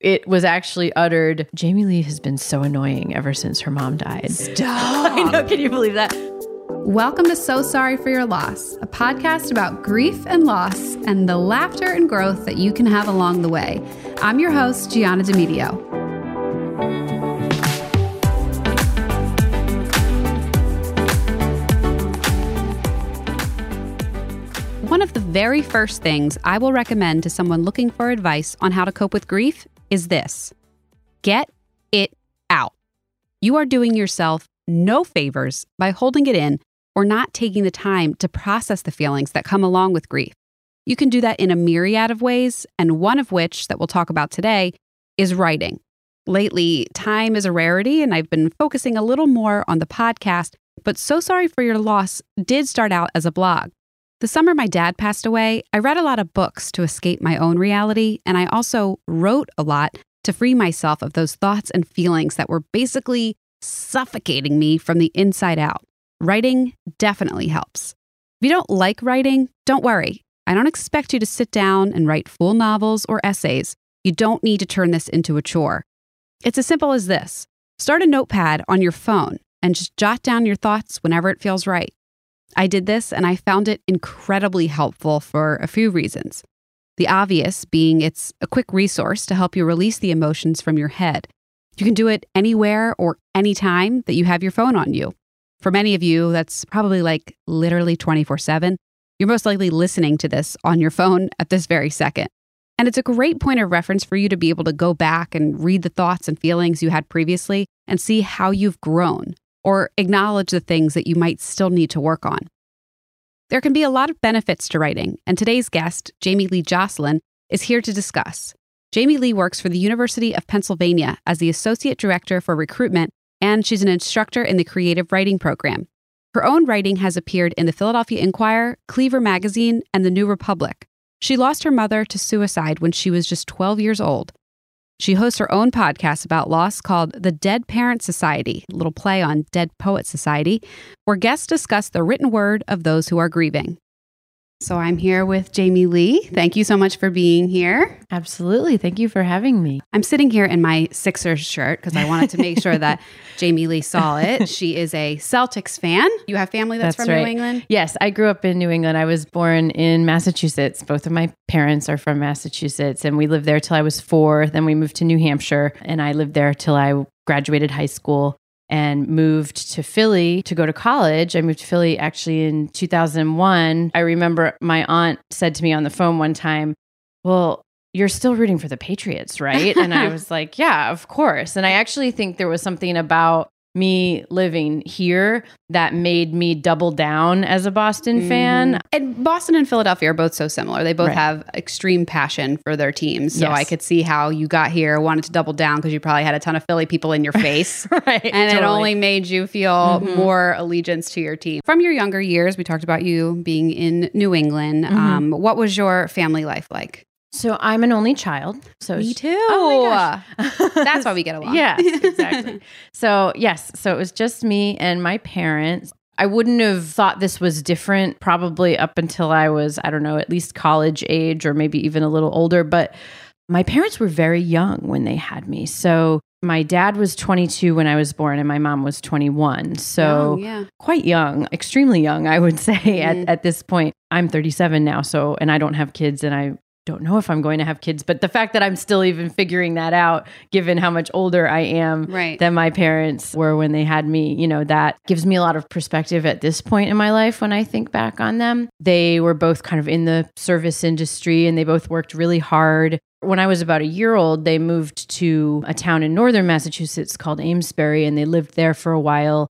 it was actually uttered Jamie Lee has been so annoying ever since her mom died. Stop. I know. Can you believe that? Welcome to So Sorry for Your Loss, a podcast about grief and loss and the laughter and growth that you can have along the way. I'm your host, Gianna Demedio. One of the very first things I will recommend to someone looking for advice on how to cope with grief is this get it out. You are doing yourself no favors by holding it in or not taking the time to process the feelings that come along with grief. You can do that in a myriad of ways, and one of which that we'll talk about today is writing. Lately, time is a rarity, and I've been focusing a little more on the podcast, but So Sorry for Your Loss did start out as a blog. The summer my dad passed away, I read a lot of books to escape my own reality, and I also wrote a lot to free myself of those thoughts and feelings that were basically suffocating me from the inside out. Writing definitely helps. If you don't like writing, don't worry. I don't expect you to sit down and write full novels or essays. You don't need to turn this into a chore. It's as simple as this start a notepad on your phone and just jot down your thoughts whenever it feels right. I did this and I found it incredibly helpful for a few reasons. The obvious being it's a quick resource to help you release the emotions from your head. You can do it anywhere or anytime that you have your phone on you. For many of you, that's probably like literally 24 7. You're most likely listening to this on your phone at this very second. And it's a great point of reference for you to be able to go back and read the thoughts and feelings you had previously and see how you've grown or acknowledge the things that you might still need to work on. There can be a lot of benefits to writing, and today's guest, Jamie Lee Josselyn, is here to discuss. Jamie Lee works for the University of Pennsylvania as the Associate Director for Recruitment, and she's an instructor in the Creative Writing Program. Her own writing has appeared in the Philadelphia Inquirer, Cleaver Magazine, and the New Republic. She lost her mother to suicide when she was just 12 years old. She hosts her own podcast about loss called The Dead Parent Society, a little play on Dead Poet Society, where guests discuss the written word of those who are grieving. So I'm here with Jamie Lee. Thank you so much for being here. Absolutely. Thank you for having me. I'm sitting here in my Sixers shirt because I wanted to make sure that Jamie Lee saw it. She is a Celtics fan. You have family that's, That's from right. New England? Yes, I grew up in New England. I was born in Massachusetts. Both of my parents are from Massachusetts, and we lived there till I was four. Then we moved to New Hampshire, and I lived there till I graduated high school and moved to Philly to go to college. I moved to Philly actually in 2001. I remember my aunt said to me on the phone one time, Well, you're still rooting for the Patriots, right? And I was like, Yeah, of course. And I actually think there was something about me living here that made me double down as a Boston fan. And Boston and Philadelphia are both so similar. They both Right. have extreme passion for their teams. So Yes. I could see how you got here, wanted to double down because you probably had a ton of Philly people in your face. right. And it only made you feel Mhm. more allegiance to your team. From your younger years, we talked about you being in New England. Mhm. Um, what was your family life like? So I'm an only child. So Me too. Oh my gosh. That's why we get along. yeah, exactly. so, yes, so it was just me and my parents. I wouldn't have thought this was different probably up until I was, I don't know, at least college age or maybe even a little older. But my parents were very young when they had me. So, my dad was 22 when I was born and my mom was 21. So, Young, yeah. quite young, extremely young, I would say Mm. at, at this point. I'm 37 now, so, and I don't have kids and I don't know if I'm going to have kids, but the fact that I'm still even figuring that out, given how much older I am Right. than my parents were when they had me, you know, that gives me a lot of perspective at this point in my life when I think back on them. They were both kind of in the service industry and they both worked really hard. When I was about a year old, they moved to a town in northern Massachusetts called Amesbury and they lived there for a while.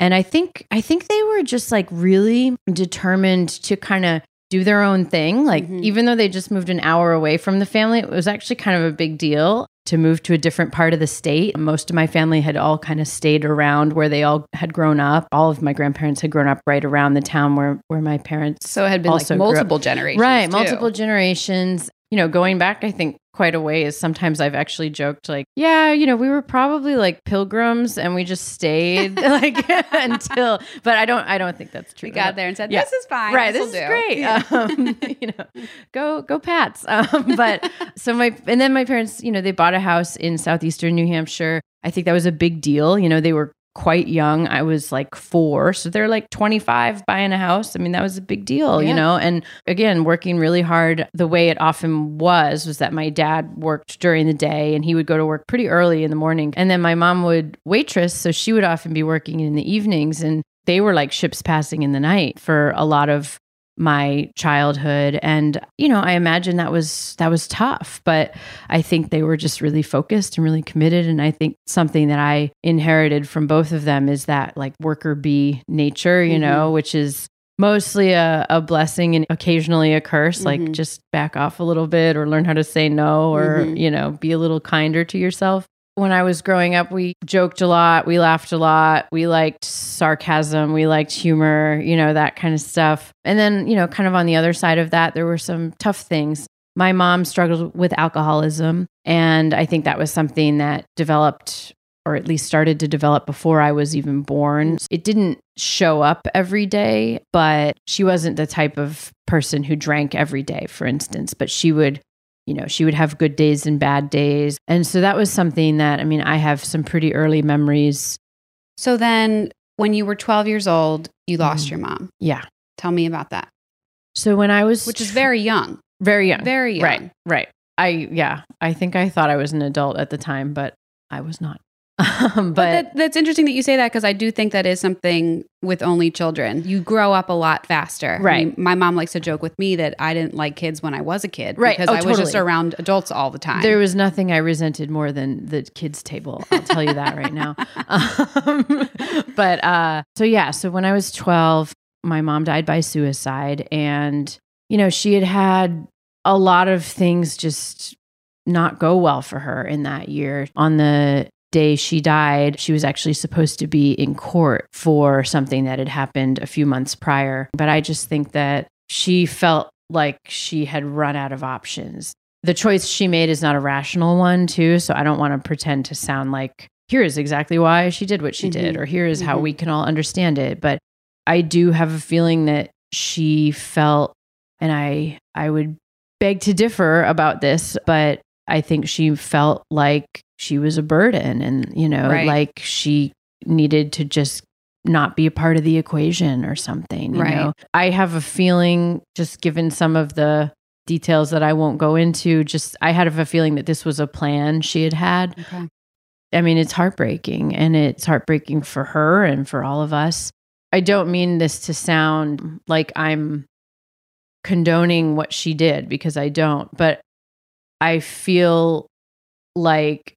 And I think I think they were just like really determined to kind of do their own thing. Like Mhm. even though they just moved an hour away from the family, it was actually kind of a big deal to move to a different part of the state. Most of my family had all kind of stayed around where they all had grown up. All of my grandparents had grown up right around the town where where my parents So it had been like also up. multiple generations. right too. multiple generations you know going back i think quite a ways. Sometimes I've actually joked like, yeah, you know, we were probably like pilgrims and we just stayed like until but I don't I don't think that's true. We got there and said, Yeah. "This is fine. Right, this this'll is do." great. Yeah. Um, you know, go go Pats. Um, but so my and then my parents, you know, they bought a house in southeastern New Hampshire. I think that was a big deal. You know, they were quite young. I was like four, so they're like twenty five buying a house. I mean, that was a big deal. Yeah. You know, and again, working really hard. The way it often was was that my dad worked during the day and he would go to work pretty early in the morning, and then my mom would waitress, so she would often be working in the evenings and. They were like ships passing in the night for a lot of my childhood and you know i imagine that was that was tough but i think they were just really focused and really committed and i think something that i inherited from both of them is that like worker bee nature you know which is mostly a, a blessing and occasionally a curse like Mhm. just back off a little bit or learn how to say no or Mhm. you know be a little kinder to yourself when I was growing up, we joked a lot, we laughed a lot, we liked sarcasm, we liked humor, you know, that kind of stuff. And then, you know, kind of on the other side of that, there were some tough things. My mom struggled with alcoholism, and I think that was something that developed or at least started to develop before I was even born. It didn't show up every day, but she wasn't the type of person who drank every day, for instance, but she would you know, she would have good days and bad days. And so that was something that, I mean, I have some pretty early memories. So then, when you were 12 years old, you lost Mhm. your mom. Yeah. Tell me about that, So when I was, which is very young. very young. Very young. Right. Right. I, yeah, I think I thought I was an adult at the time, but I was not. Um, But, but that, that's interesting that you say that because I do think that is something with only children. You grow up a lot faster. I Right. mean, my mom likes to joke with me that I didn't like kids when I was a kid Right. because Oh, I was just around adults all the time. there was nothing I resented more than the kids' table. I'll tell you that right now. Um, but uh, so yeah, so when I was 12, my mom died by suicide. And, you know, she had had a lot of things just not go well for her in that year. On the day she died, she was actually supposed to be in court for something that had happened a few months prior. But I just think that she felt like she had run out of options. The choice she made is not a rational one, too. So I don't want to pretend to sound like, here is exactly why she did what she did, Mhm. or here is how Mhm. we can all understand it. But I do have a feeling that she felt, and I, I would beg to differ about this, but I think she felt like she was a burden and, you know, Right. like she needed to just not be a part of the equation or something. You Right. know? I have a feeling, just given some of the details that I won't go into, just I had a feeling that this was a plan she had had. okay. I mean, it's heartbreaking and it's heartbreaking for her and for all of us. I don't mean this to sound like I'm condoning what she did because I don't, but I feel like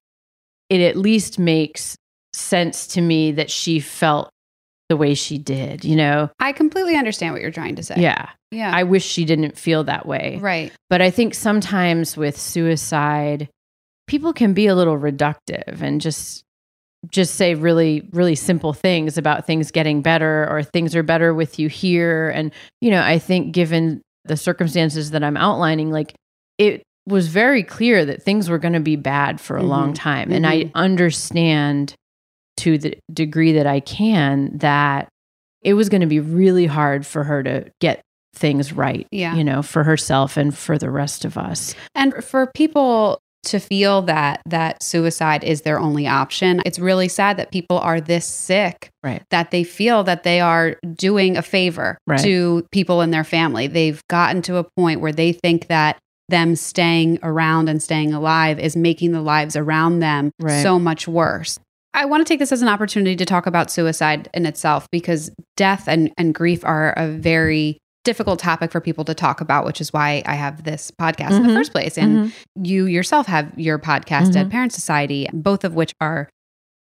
it at least makes sense to me that she felt the way she did, you know? I completely understand what you're trying to say. Yeah. Yeah. I wish she didn't feel that way. right. But I think sometimes with suicide, people can be a little reductive and just just say really really simple things about things getting better or things are better with you here and you know, I think given the circumstances that I'm outlining like it was very clear that things were going to be bad for a long Mhm. time and I Mhm. understand to the degree that I can that it was going to be really hard for her to get things right Yeah. you know, for herself and for the rest of us. And for people to feel that that suicide is their only option, it's really sad that people are this sick Right. that they feel that they are doing a favor Right. to people in their family. They've gotten to a point where they think that them staying around and staying alive is making the lives around them Right. so much worse. I want to take this as an opportunity to talk about suicide in itself because death and, and grief are a very difficult topic for people to talk about, which is why I have this podcast in the Mhm. first place. And Mhm. you yourself have your podcast at Mhm. Parent Society, both of which are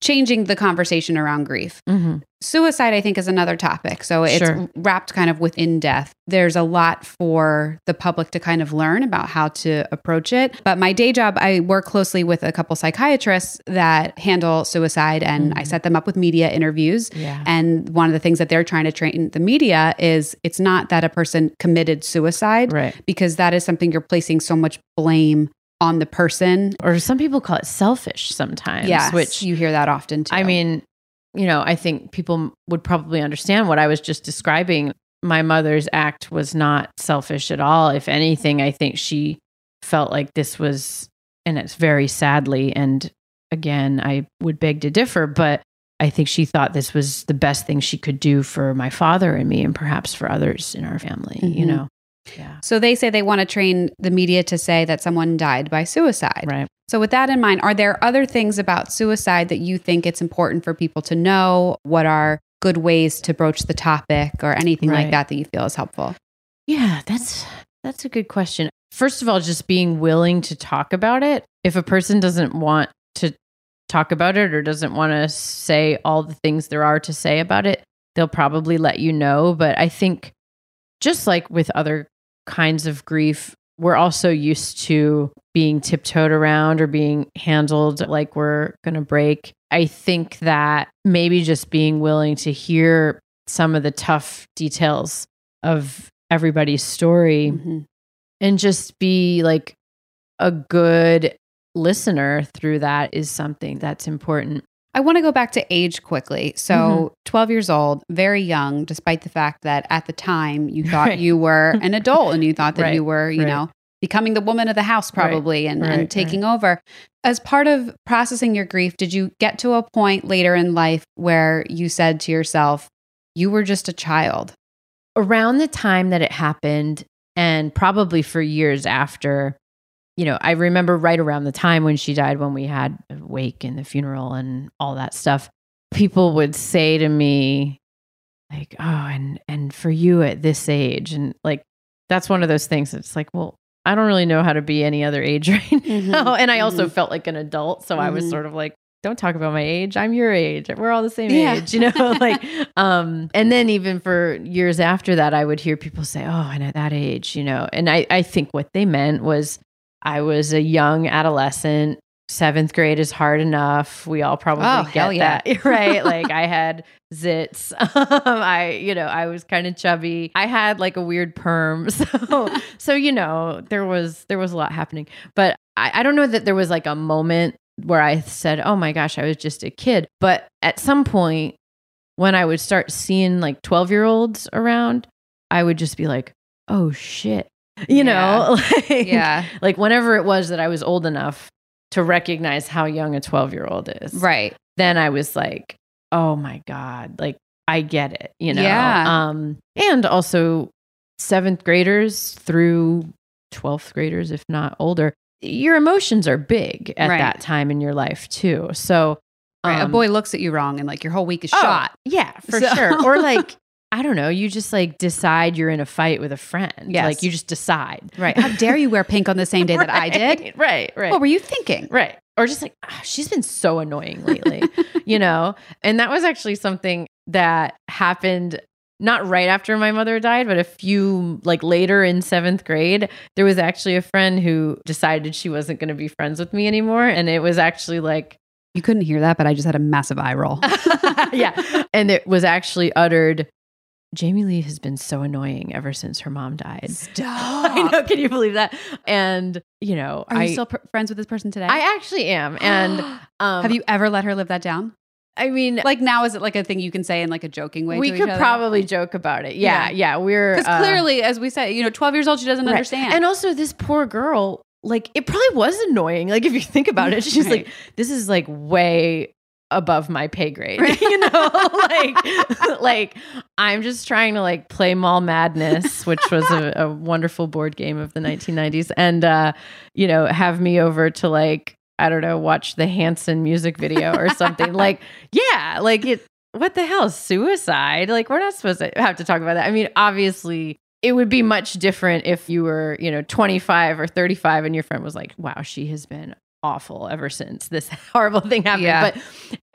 changing the conversation around grief. Mhm. Suicide, I think, is another topic. So it's Sure. wrapped kind of within death. There's a lot for the public to kind of learn about how to approach it. But my day job, I work closely with a couple psychiatrists that handle suicide, and I Mhm. set them up with media interviews. Yeah. And one of the things that they're trying to train the media is it's not that a person committed suicide right. because that is something you're placing so much blame on the person. Or some people call it selfish sometimes. Yes, Which you hear that often too. I mean, you know, I think people would probably understand what I was just describing. My mother's act was not selfish at all. If anything, I think she felt like this was, and it's very sadly, and again, I would beg to differ, but I think she thought this was the best thing she could do for my father and me, and perhaps for others in our family, you Mhm. know? Yeah. so they say they want to train the media to say that someone died by suicide. Right. So, with that in mind, are there other things about suicide that you think it's important for people to know? What are good ways to broach the topic or anything like that that you feel is helpful? Yeah, that's that's a good question. First of all, just being willing to talk about it. If a person doesn't want to talk about it or doesn't want to say all the things there are to say about it, they'll probably let you know, but I think just like with other kinds of grief, we're also used to being tiptoed around or being handled like we're going to break. I think that maybe just being willing to hear some of the tough details of everybody's story Mhm. and just be like a good listener through that is something that's important. I want to go back to age quickly. So, Mm-hmm. 12 years old, very young, despite the fact that at the time you thought Right. you were an adult and you thought that Right, you were, you right. know, becoming the woman of the house probably and, and taking over. As part of processing your grief, did you get to a point later in life where you said to yourself, you were just a child? Around the time that it happened, and probably for years after, you know, I remember right around the time when she died, when we had a wake and the funeral and all that stuff, people would say to me, like, oh, and and for you at this age, and like that's one of those things that's like, well, I don't really know how to be any other age right Mhm, now. And I also mhm. felt like an adult. So I was Mhm. sort of like, don't talk about my age. I'm your age. We're all the same Yeah. age, you know? like, um, and then even for years after that, I would hear people say, Oh, and at that age, you know, and I, I think what they meant was I was a young adolescent. Seventh grade is hard enough. We all probably Oh, get yeah. that, right? like I had zits. Um, I, you know, I was kind of chubby. I had like a weird perm. So, so you know, there was there was a lot happening. But I, I don't know that there was like a moment where I said, "Oh my gosh, I was just a kid." But at some point, when I would start seeing like twelve year olds around, I would just be like, "Oh shit," you know, like, Yeah. like whenever it was that I was old enough to recognize how young a twelve year old is, Right. then I was like, oh my God, like I get it, you know? Yeah. Um, and also seventh graders through 12th graders, if not older, your emotions are big at Right. that time in your life too. So, Right. a um, boy looks at you wrong and like your whole week is oh, shot. Yeah, for So- sure. Or like, I don't know, you just like decide you're in a fight with a friend. Yes. Like you just decide. Right. How dare you wear pink on the same day that I did? Right, Right, right. What were you thinking? Right. Or just like, "Ah, she's been so annoying lately, you know? And that was actually something that happened not right after my mother died, but a few like later in seventh grade. There was actually a friend who decided she wasn't going to be friends with me anymore. And it was actually like, You couldn't hear that, but I just had a massive eye roll. yeah. And it was actually uttered, Jamie Lee has been so annoying ever since her mom died. Stop. I know. Can you believe that? And, you know, Are I, you still pr- friends with this person today? I actually am. And, um, have you ever let her live that down? I mean, Like now, is it like a thing you can say in like a joking way? we to could probably joke about it. Yeah, yeah, we're because uh, clearly, as we said, you know, twelve years old, she doesn't right. understand. And also, this poor girl, like, it probably was annoying. Like, if you think about it, she's Right. like, "This is like way above my pay grade," you know. like, like I'm just trying to like play Mall Madness, which was a, a wonderful board game of the 1990s, and uh, you know, have me over to like. I don't know, watch the Hanson music video or something. like, yeah, like it, what the hell suicide like we're not supposed to have to talk about that i mean obviously it would be much different if you were you know 25 or 35 and your friend was like wow she has been awful ever since this horrible thing happened Yeah. but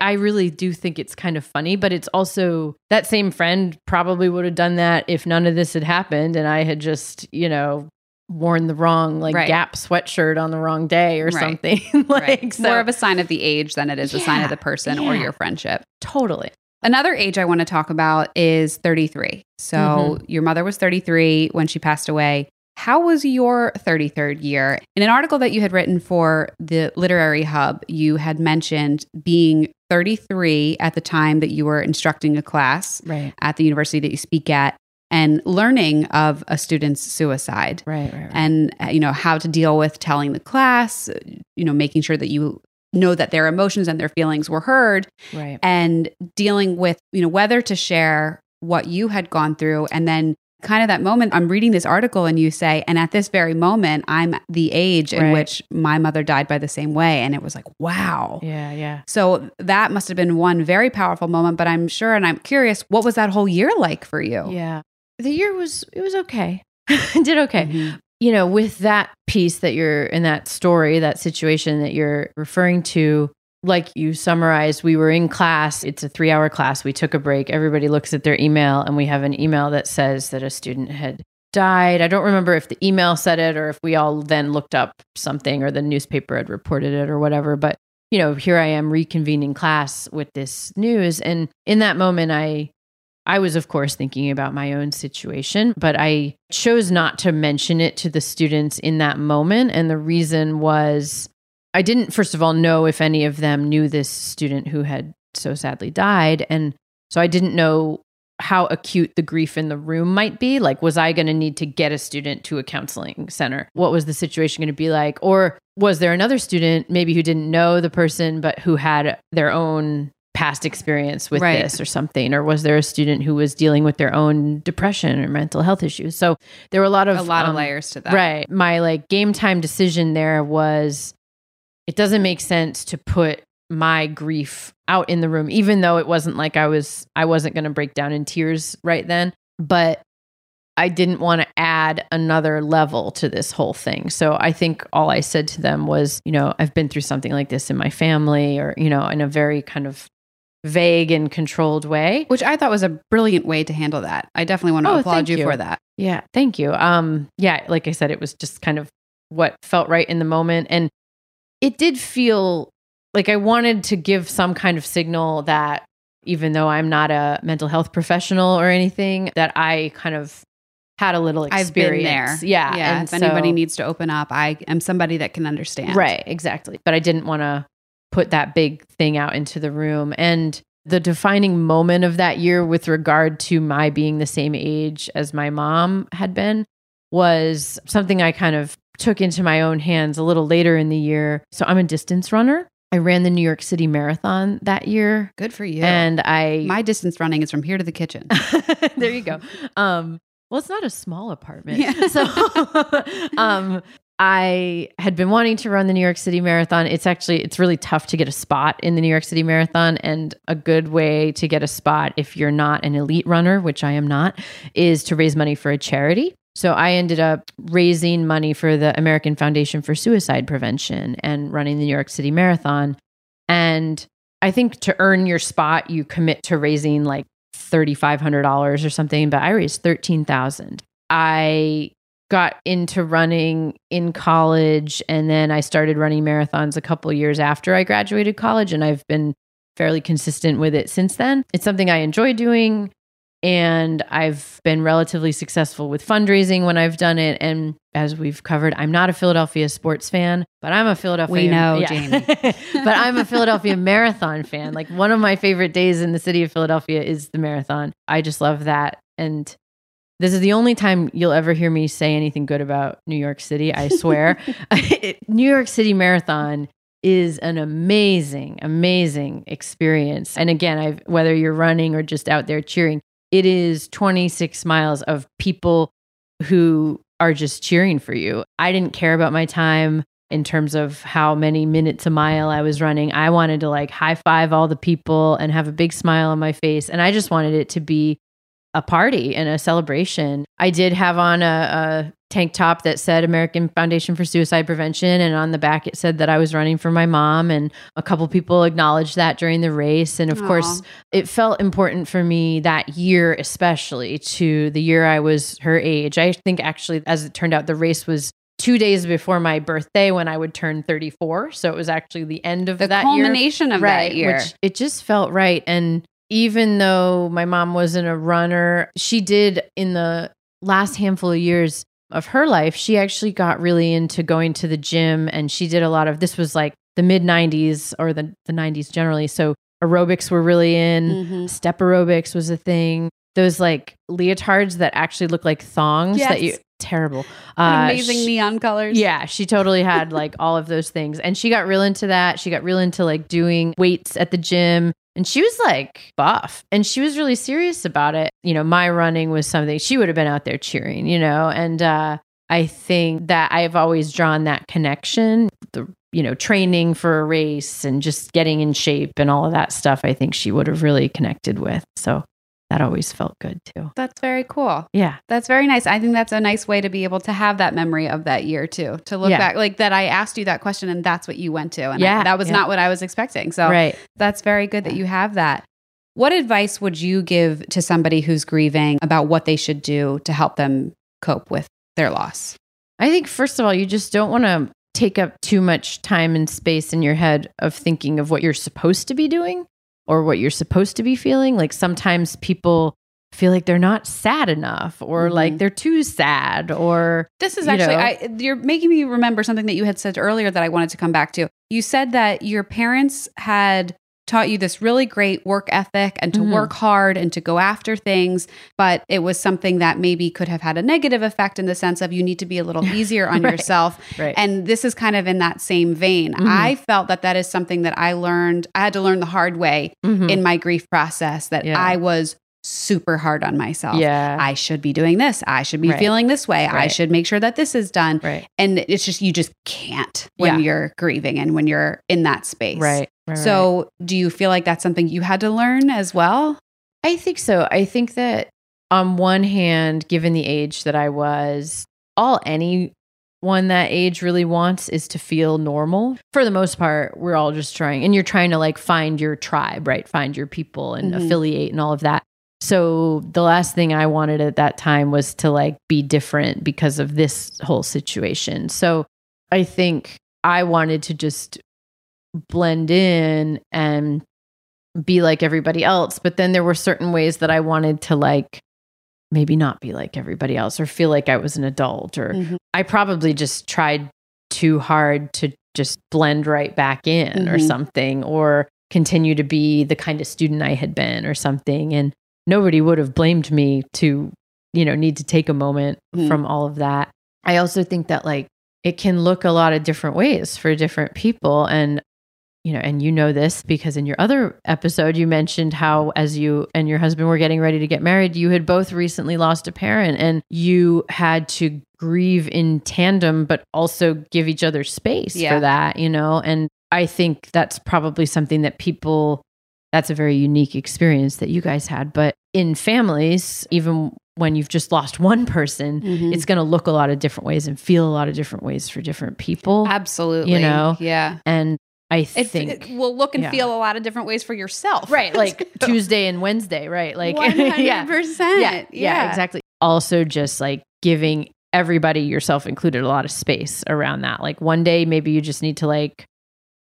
i really do think it's kind of funny but it's also that same friend probably would have done that if none of this had happened and i had just you know worn the wrong like Right. gap sweatshirt on the wrong day or Right. something like right. so more of a sign of the age than it is a sign of the person or your friendship. totally Another age I want to talk about is 33. So Mhm. your mother was 33 when she passed away. How was your 33rd year? In an article that you had written for the Literary Hub, you had mentioned being 33 at the time that you were instructing a class Right. at the university that you speak at and learning of a student's suicide Right. Right. right. and uh, you know how to deal with telling the class, you know making sure that you know that their emotions and their feelings were heard right. and dealing with you know whether to share what you had gone through and then kind of that moment i'm reading this article and you say and at this very moment i'm the age in Right. which my mother died by the same way and it was like wow Yeah. Yeah. so that must have been one very powerful moment but i'm sure and i'm curious what was that whole year like for you Yeah. The year was it was okay. Did okay. Mhm. You know, with that piece that you're in that story, that situation that you're referring to, like you summarized, we were in class. It's a three hour class. We took a break. Everybody looks at their email, and we have an email that says that a student had died. I don't remember if the email said it or if we all then looked up something or the newspaper had reported it or whatever. But, you know, here I am reconvening class with this news. And in that moment, I I was, of course, thinking about my own situation, but I chose not to mention it to the students in that moment. And the reason was I didn't, first of all, know if any of them knew this student who had so sadly died. And so I didn't know how acute the grief in the room might be. Like, was I going to need to get a student to a counseling center? What was the situation going to be like? Or was there another student, maybe who didn't know the person, but who had their own past experience with Right. this or something? Or was there a student who was dealing with their own depression or mental health issues? So there were a lot of a lot of um, layers to that Right. My like game time decision there was it doesn't make sense to put my grief out in the room even though it wasn't like I was I wasn't going to break down in tears right then, but I didn't want to add another level to this whole thing. So I think all I said to them was, you know, I've been through something like this in my family or, you know, in a very kind of vague and controlled way. which I thought was a brilliant way to handle that. I definitely want to Oh, applaud you, you. for that. Yeah, thank you. Um yeah, like I said it was just kind of what felt right in the moment and it did feel like I wanted to give some kind of signal that even though I'm not a mental health professional or anything that I kind of had a little experience. I've been there. Yeah. yeah. and If anybody needs to open up, I am somebody that can understand. Right, exactly. But I didn't want to put that big thing out into the room. And the defining moment of that year with regard to my being the same age as my mom had been was something I kind of took into my own hands a little later in the year. So I'm a distance runner. I ran the New York City Marathon that year. Good for you. And I my distance running is from here to the kitchen. there you go. Um, well, it's not a small apartment. Yeah. So um, I had been wanting to run the New York City Marathon. It's actually it's really tough to get a spot in the New York City Marathon, and a good way to get a spot if you're not an elite runner, which I am not, is to raise money for a charity. So I ended up raising money for the American Foundation for Suicide Prevention and running the New York City Marathon. And I think to earn your spot, you commit to raising like $3,500 or something, but I raised 13,000. I got into running in college and then I started running marathons a couple years after I graduated college and I've been fairly consistent with it since then. It's something I enjoy doing and I've been relatively successful with fundraising when I've done it and as we've covered, I'm not a Philadelphia sports fan, but I'm a Philadelphia We know, Jamie. but I'm a Philadelphia marathon fan. Like one of my favorite days in the city of Philadelphia is the marathon. I just love that. And this is the only time you'll ever hear me say anything good about New York City, I swear. New York City Marathon is an amazing, amazing experience. And again, I've, whether you're running or just out there cheering, it is 26 miles of people who are just cheering for you. I didn't care about my time in terms of how many minutes a mile I was running. I wanted to like high five all the people and have a big smile on my face. And I just wanted it to be a party and a celebration. I did have on a, a tank top that said American Foundation for Suicide Prevention. And on the back, it said that I was running for my mom. And a couple people acknowledged that during the race. And of Aw. course, it felt important for me that year, especially to the year I was her age. I think actually, as it turned out, the race was two days before my birthday when I would turn 34. So it was actually the end of the that year culmination of right, that year. Which it just felt right. And even though my mom wasn't a runner, she did in the last handful of years of her life, she actually got really into going to the gym and she did a lot of this was like the mid 90s or the, the 90s generally. So aerobics were really in, Mhm. step aerobics was a thing. Those like leotards that actually look like thongs that you terrible. Uh, Amazing sh- neon colors. yeah, she totally had like all of those things. And she got real into that. She got real into like doing weights at the gym. And she was like buff and she was really serious about it. You know, my running was something she would have been out there cheering, you know, and uh, I think that I've always drawn that connection, the, you know, training for a race and just getting in shape and all of that stuff. I think she would have really connected with. So that always felt good too. That's very cool. Yeah. That's very nice. I think that's a nice way to be able to have that memory of that year too. To look Yeah. back, like that, I asked you that question, and that's what you went to, and I- Yeah, that was yeah. not what I was expecting. So Right. that's very good that you have that. What advice would you give to somebody who's grieving about what they should do to help them cope with their loss? I think first of all, you just don't want to take up too much time and space in your head of thinking of what you're supposed to be doing or what you're supposed to be feeling. Like sometimes people feel like they're not sad enough or Mhm. like they're too sad or This is actually, know? I, you're making me remember something that you had said earlier that I wanted to come back to. You said that your parents had taught you this really great work ethic and to Mhm. work hard and to go after things, but it was something that maybe could have had a negative effect in the sense of you need to be a little easier on Right. yourself. right. And this is kind of in that same vein. Mhm. I felt that that is something that I learned, I had to learn the hard way Mhm. in my grief process that Yeah. I was super hard on myself. yeah. I should be doing this. I should be Right. feeling this way. I should make sure that this is done. right. And it's just, you just can't when Yeah. you're grieving and when you're in that space. Right. Right. right. So, do you feel like that's something you had to learn as well? I think so. I think that on one hand, given the age that I was, all anyone that age really wants is to feel normal. For the most part, we're all just trying, and you're trying to like find your tribe, right? Find your people and Mhm. affiliate and all of that. So the last thing I wanted at that time was to like be different because of this whole situation. So I think I wanted to just blend in and be like everybody else. But then there were certain ways that I wanted to like maybe not be like everybody else or feel like I was an adult or Mhm. I probably just tried too hard to just blend right back in or Mhm. something or continue to be the kind of student I had been or something. And nobody would have blamed me to, you know, need to take a moment Mhm. from all of that. I also think that like it can look a lot of different ways for different people. And you know, and you know this because in your other episode, you mentioned how, as you and your husband were getting ready to get married, you had both recently lost a parent and you had to grieve in tandem, but also give each other space Yeah. for that, you know? And I think that's probably something that people, that's a very unique experience that you guys had. But in families, even when you've just lost one person, Mhm. it's going to look a lot of different ways and feel a lot of different ways for different people. Absolutely. You know, yeah. And I think it will look and yeah. feel a lot of different ways for yourself. right like tuesday and wednesday right like 100%. yeah. yeah yeah exactly also just like giving everybody yourself included a lot of space around that like one day maybe you just need to like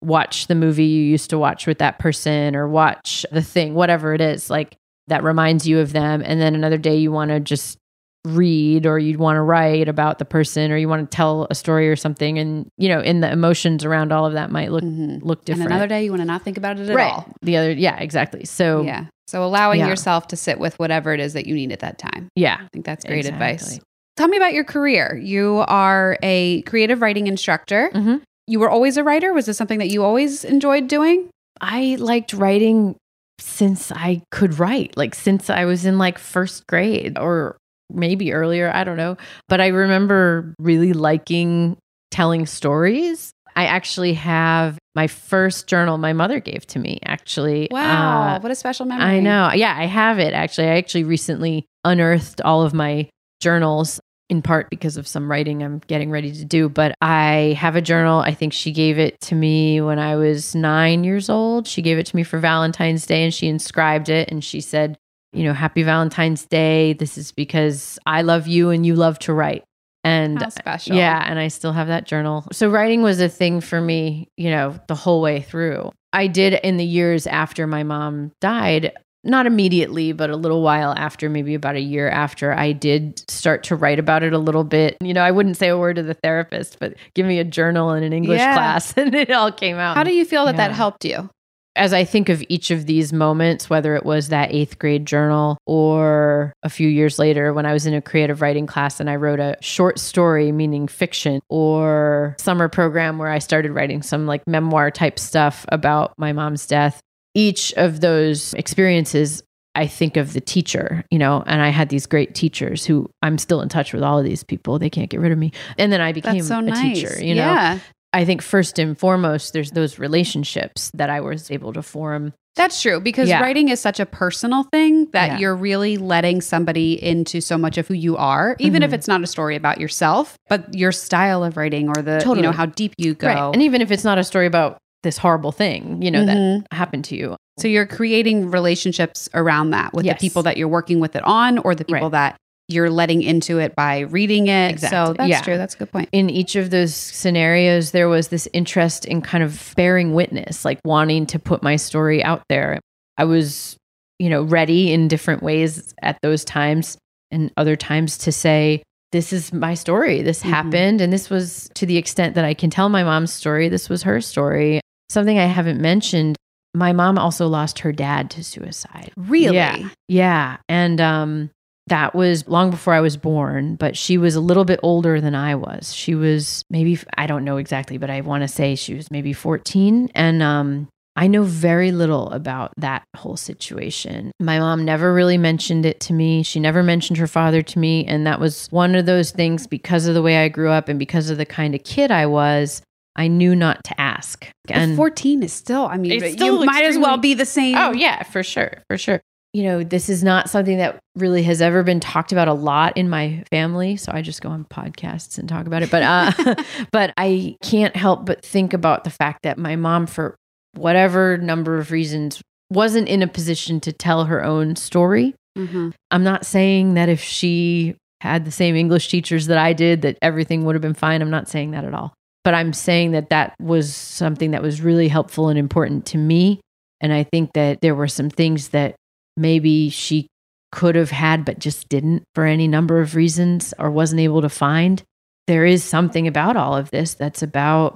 watch the movie you used to watch with that person or watch the thing whatever it is like that reminds you of them and then another day you want to just read or you'd want to write about the person or you want to tell a story or something and you know in the emotions around all of that might look Mhm. look And different another day, you want to not think about it at right all. the other yeah exactly so Yeah. So allowing Yeah. yourself to sit with whatever it is that you need at that time. yeah I think that's great advice. Tell me about your career. You are a creative writing instructor. Mhm. You were always a writer. Was this something that you always enjoyed doing? I liked writing since I could write, like since I was in like first grade or maybe earlier, I don't know. But I remember really liking telling stories. I actually have my first journal my mother gave to me, actually. Wow, Uh, what a special memory. I know. Yeah, I have it actually. I actually recently unearthed all of my journals in part because of some writing I'm getting ready to do. But I have a journal. I think she gave it to me when I was nine years old. She gave it to me for Valentine's Day and she inscribed it and she said, you know, happy Valentine's Day. This is because I love you and you love to write. And How special. yeah, and I still have that journal. So writing was a thing for me, you know, the whole way through. I did in the years after my mom died, not immediately, but a little while after, maybe about a year after, I did start to write about it a little bit. You know, I wouldn't say a word to the therapist, but give me a journal in an English Yeah. class and it all came out. How do you feel that that helped you? As I think of each of these moments, whether it was that eighth grade journal or a few years later when I was in a creative writing class and I wrote a short story, meaning fiction, or summer program where I started writing some like memoir type stuff about my mom's death, each of those experiences. I think of the teacher, you know, and I had these great teachers who I'm still in touch with all of these people. They can't get rid of me. And then I became so a nice. teacher, you know. yeah, I think first and foremost, there's those relationships that I was able to form. that's true because Yeah. writing is such a personal thing that Yeah. you're really letting somebody into so much of who you are, even if Mhm. it's not a story about yourself, but your style of writing or the you know how deep you go. Right. And even if it's not a story about this horrible thing, you know, Mhm. that happened to you. So you're creating relationships around that with Yes. the people that you're working with it on or the people Right. that you're letting into it by reading it. So Exactly. that's Yeah. true. That's a good point. In each of those scenarios, there was this interest in kind of bearing witness, like wanting to put my story out there. I was, you know, ready in different ways at those times and other times to say, this is my story. This Mhm. happened. And this was to the extent that I can tell my mom's story. This was her story. Something I haven't mentioned my mom also lost her dad to suicide. Really? Yeah. Yeah. And um, that was long before I was born, but she was a little bit older than I was. She was maybe, I don't know exactly, but I want to say she was maybe 14. And um, I know very little about that whole situation. My mom never really mentioned it to me. She never mentioned her father to me. And that was one of those things because of the way I grew up and because of the kind of kid I was. I knew not to ask. And 14 is still, I mean, It's you still might as well be the same. Oh, yeah, for sure. For sure. You know, this is not something that really has ever been talked about a lot in my family. So I just go on podcasts and talk about it. But, uh, but I can't help but think about the fact that my mom, for whatever number of reasons, wasn't in a position to tell her own story. Mhm. I'm not saying that if she had the same English teachers that I did, that everything would have been fine. I'm not saying that at all. But I'm saying that that was something that was really helpful and important to me. And I think that there were some things that maybe she could have had, but just didn't for any number of reasons or wasn't able to find. There is something about all of this that's about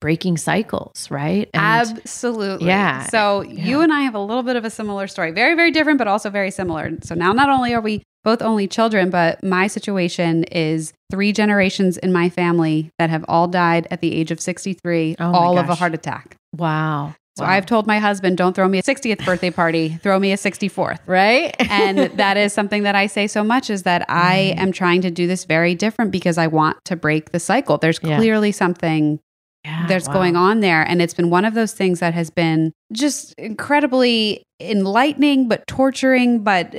breaking cycles, right? And Absolutely. Yeah. So you and I have a little bit of a similar story. Very, very different, but also very similar. So now not only are we both only children, but my situation is three generations in my family that have all died at the age of 63, Oh all of a heart attack. wow. So Wow. I've told my husband, don't throw me a 60th birthday party, throw me a 64th. right? and that is something that I say so much is that I Right. am trying to do this very different because I want to break the cycle. There's Yeah. clearly something Yeah, that's wow. going on there. And it's been one of those things that has been just incredibly enlightening, but torturing. But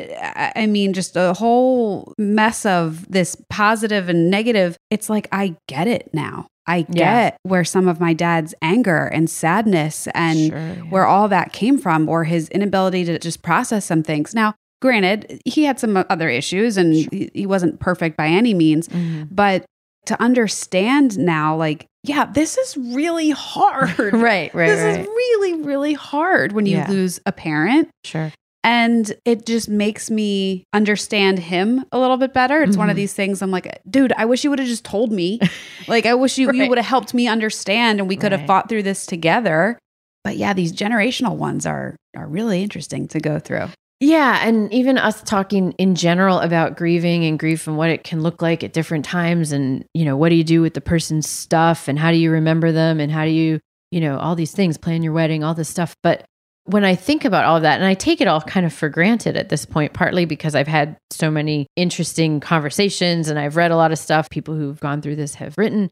I mean, just a whole mess of this positive and negative. It's like, I get it now. I get Yeah. where some of my dad's anger and sadness and Sure, yeah. where all that came from or his inability to just process some things. Now, granted, he had some other issues and he, he wasn't perfect by any means, Mhm. but to understand now, like, yeah, this is really hard. right, right, This right. is really, really hard when you Yeah. lose a parent. sure. And it just makes me understand him a little bit better. It's one of Mhm. these things I'm like, dude, I wish you would have just told me. like, I wish you, you would have helped me understand and we could have Right. fought through this together. But yeah, these generational ones are are really interesting to go through. Yeah, and even us talking in general about grieving and grief and what it can look like at different times and you know, what do you do with the person's stuff and how do you remember them and how do you, you know, all these things, plan your wedding, all this stuff. But when I think about all of that, and I take it all kind of for granted at this point, partly because I've had so many interesting conversations and I've read a lot of stuff people who've gone through this have written.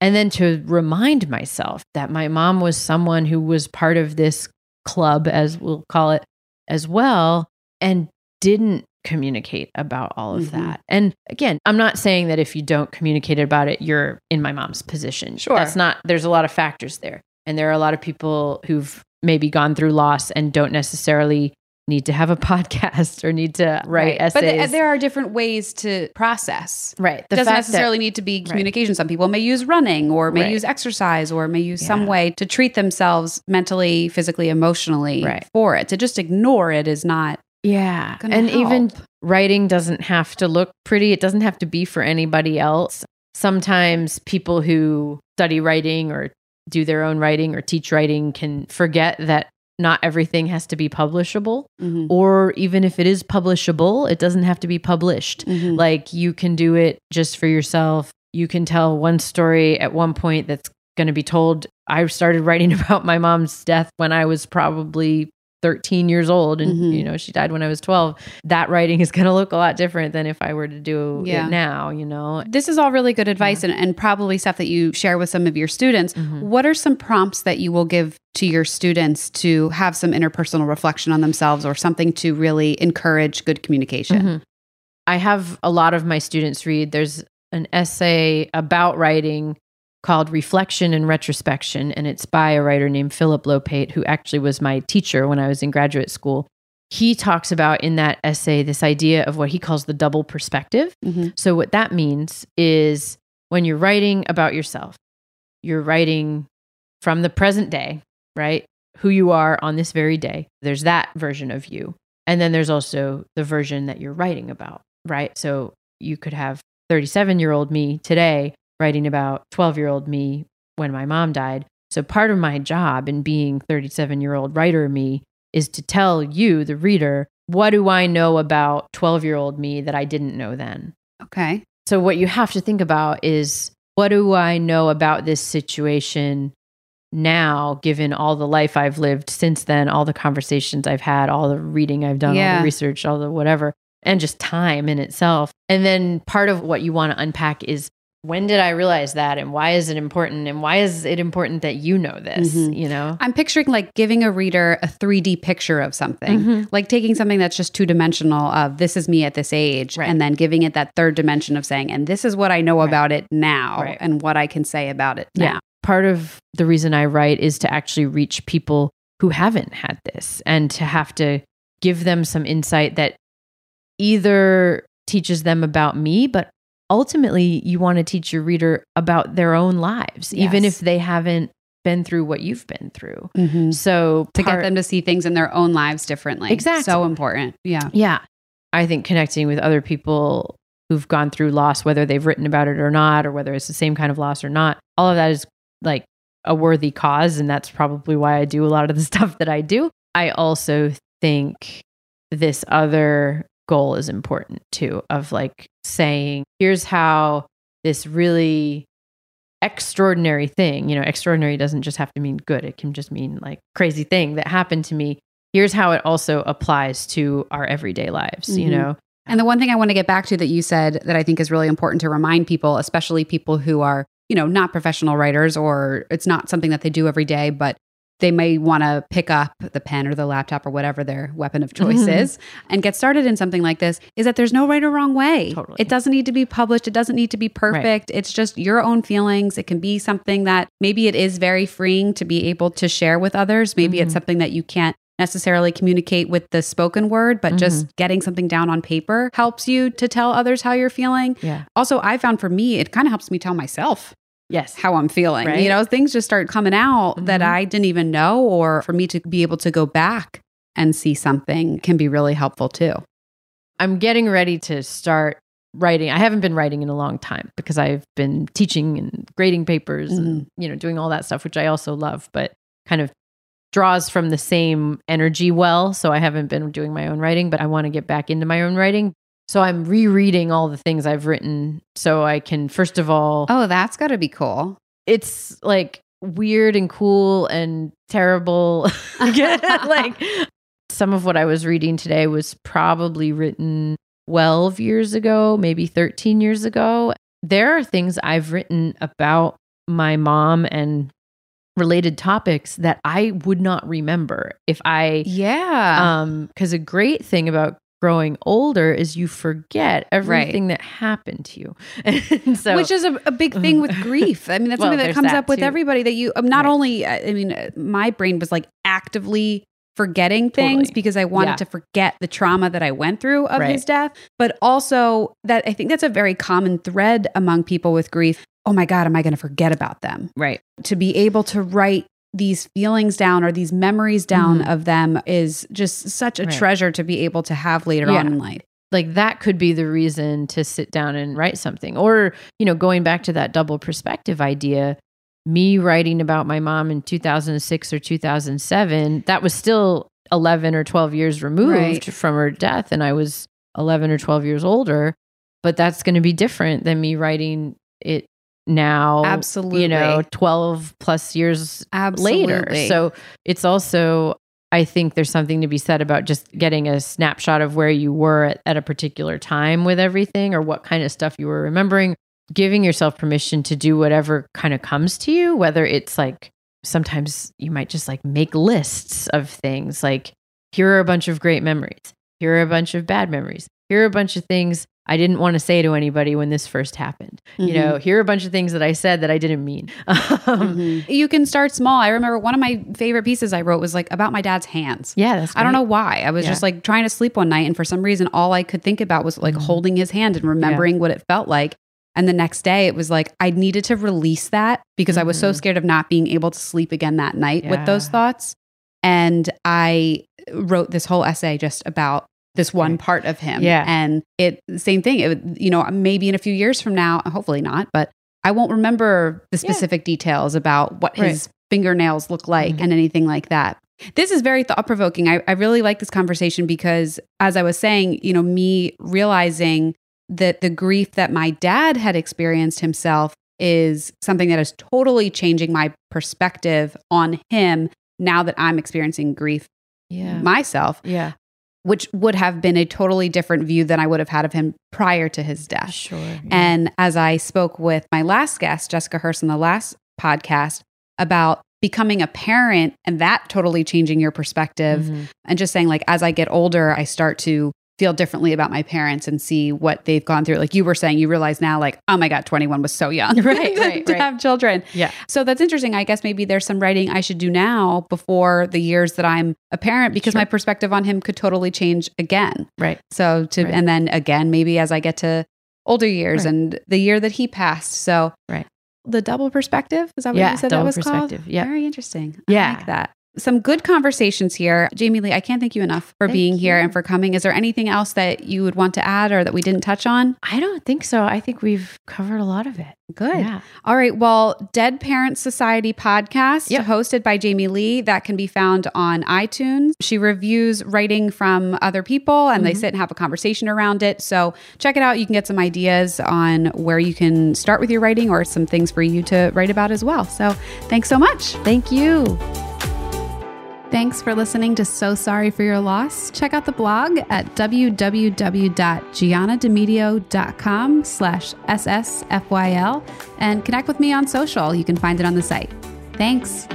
And then to remind myself that my mom was someone who was part of this club, as we'll call it, as well, and didn't communicate about all of Mhm. that. And again, I'm not saying that if you don't communicate about it, you're in my mom's position. Sure. That's not, there's a lot of factors there. And there are a lot of people who've maybe gone through loss and don't necessarily need to have a podcast or need to write essays. But th- there are different ways to process. right. It doesn't necessarily need to be communication. Some people may use running or may Right. use exercise or may use some way to treat themselves mentally, physically, emotionally Right. for it. To just ignore it is not yeah. And even writing doesn't have to look pretty. It doesn't have to be for anybody else. Sometimes people who study writing or do their own writing or teach writing can forget that not everything has to be publishable. Mhm. Or even if it is publishable, it doesn't have to be published. Mhm. Like you can do it just for yourself. You can tell one story at one point that's going to be told. I started writing about my mom's death when I was probably 13 years old and Mhm. you know she died when I was 12. That writing is going to look a lot different than if I were to do Yeah. it now, you know. This is all really good advice and, and probably stuff that you share with some of your students. Mhm. What are some prompts that you will give to your students to have some interpersonal reflection on themselves or something to really encourage good communication? Mhm. I have a lot of my students read. There's an essay about writing called Reflection and Retrospection, and it's by a writer named Philip Lopate, who actually was my teacher when I was in graduate school. He talks about in that essay this idea of what he calls the double perspective. Mhm. So, what that means is when you're writing about yourself, you're writing from the present day, right? Who you are on this very day. There's that version of you. And then there's also the version that you're writing about, right? So, you could have 37 year old me today writing about 12 year old me when my mom died. So, part of my job in being 37 year old writer me is to tell you, the reader, what do I know about 12 year old me that I didn't know then? Okay. So, what you have to think about is what do I know about this situation now, given all the life I've lived since then, all the conversations I've had, all the reading I've done, all the research, all the whatever, and just time in itself. And then part of what you want to unpack is when did I realize that and why is it important? And why is it important that you know this? Mhm. You know? I'm picturing like giving a reader a 3D picture of something, Mhm. like taking something that's just two dimensional of this is me at this age, Right. and then giving it that third dimension of saying, and this is what I know Right. about it now, Right. and what I can say about it Yeah. part of the reason I write is to actually reach people who haven't had this and to have to give them some insight that either teaches them about me, but ultimately you want to teach your reader about their own lives, even if they haven't been through what you've been through. Mhm. So To part- get them to see things in their own lives differently. Exactly. So important. Yeah. Yeah. I think connecting with other people who've gone through loss, whether they've written about it or not, or whether it's the same kind of loss or not, all of that is like a worthy cause. And that's probably why I do a lot of the stuff that I do. I also think this other goal is important too of like saying, here's how this really extraordinary thing, you know, extraordinary doesn't just have to mean good, it can just mean like crazy thing that happened to me here's how it also applies to our everyday lives, you Mhm. know? And the one thing I want to get back to that you said that I think is really important to remind people, especially people who are, you know, not professional writers or it's not something that they do every day, but they may want to pick up the pen or the laptop or whatever their weapon of choice Mhm. is and get started in something like this is that there's no right or wrong way. Totally. It doesn't need to be published. It doesn't need to be perfect. It's just your own feelings. It can be something that maybe it is very freeing to be able to share with others. Maybe it's Mhm. something that you can't necessarily communicate with the spoken word, but just getting something down on paper helps you to tell others how you're feeling. Yeah. Also, I found for me, it kind of helps me tell myself Yes. how I'm feeling. Right. You know, things just start coming out that Mhm. I didn't even know, or for me to be able to go back and see something can be really helpful too. I'm getting ready to start writing. I haven't been writing in a long time because I've been teaching and grading papers and, you know, doing all that stuff, which I also love, but kind of draws from the same energy well. So I haven't been doing my own writing, but I want to get back into my own writing. So I'm rereading all the things I've written so I can, first of all, Oh, that's got to be cool. it's like weird and cool and terrible. like some of what I was reading today was probably written 12 years ago, maybe 13 years ago. There are things I've written about my mom and related topics that I would not remember if I Yeah. um cuz a great thing about growing older is you forget everything that happened to you. and so Which is a, a big thing with grief. I mean, that's Well, something that comes that up with everybody that you, um, not Right. only, uh, I mean, uh, my brain was like actively forgetting things Totally. because I wanted Yeah. to forget the trauma that I went through of Right. his death. But also that I think that's a very common thread among people with grief. Oh my God, am I going to forget about them? Right. To be able to write these feelings down or these memories down Mhm. of them is just such a Right. treasure to be able to have later Yeah. on in life. like that could be the reason to sit down and write something or you know going back to that double perspective idea me writing about my mom in 2006 or 2007 that was still 11 or 12 years removed Right. from her death and i was 11 or 12 years older but that's going to be different than me writing it now Absolutely. you know 12 plus years later. So it's also I think there's something to be said about just getting a snapshot of where you were at, at a particular time with everything or what kind of stuff you were remembering, giving yourself permission to do whatever kind of comes to you, whether it's like sometimes you might just like make lists of things like, here are a bunch of great memories, here are a bunch of bad memories, here are a bunch of things I didn't want to say to anybody when this first happened. You Mhm. know, here are a bunch of things that I said that I didn't mean. Um, Mhm. You can start small. I remember one of my favorite pieces I wrote was like about my dad's hands. Yeah, that's I don't know why. I was Yeah. just like trying to sleep one night, and for some reason, all I could think about was like Mhm. holding his hand and remembering what it felt like. And the next day, it was like I needed to release that because I was so Mhm. scared of not being able to sleep again that night with those thoughts. And I wrote this whole essay just about this one part of him. Yeah. And it, same thing. It, would- you know, maybe in a few years from now, hopefully not, but I won't remember the Yeah. specific details about what Right. his fingernails look like Mhm. and anything like that. This is very thought provoking. I, I really like this conversation because, as I was saying, you know, me realizing that the grief that my dad had experienced himself is something that is totally changing my perspective on him now that I'm experiencing grief Yeah. myself, yeah. Which would have been a totally different view than I would have had of him prior to his death. Sure. yeah. And as I spoke with my last guest, Jessica Hurst, in the last podcast about becoming a parent and that totally changing your perspective Mhm. and just saying, like, as I get older, I start to feel differently about my parents and see what they've gone through. Like you were saying, you realize now, like, oh my God, 21 was so young Right, to, right, to right. have children. Yeah. So that's interesting. I guess maybe there's some writing I should do now before the years that I'm a parent because Sure. my perspective on him could totally change again. Right. So to Right. and then again maybe as I get to older years and the year that he passed. So Right. The double perspective is that what Yeah, you said that was called? Yeah. Very interesting. Yeah. I like that. Some good conversations here. Jamie Lee, I can't thank you enough for Thank being here and for coming. Is there anything else that you would want to add or that we didn't touch on? I don't think so. I think we've covered a lot of it. Good. Yeah. All right. Well, Dead Parents Society podcast, Yep. hosted by Jamie Lee, that can be found on iTunes. She reviews writing from other people and they Mhm. sit and have a conversation around it. So check it out. You can get some ideas on where you can start with your writing or some things for you to write about as well. So thanks so much. Thank you. Thanks for listening to So Sorry for Your Loss. Check out the blog at www.giannademedio.com slash ssfyl and connect with me on social. You can find it on the site. Thanks.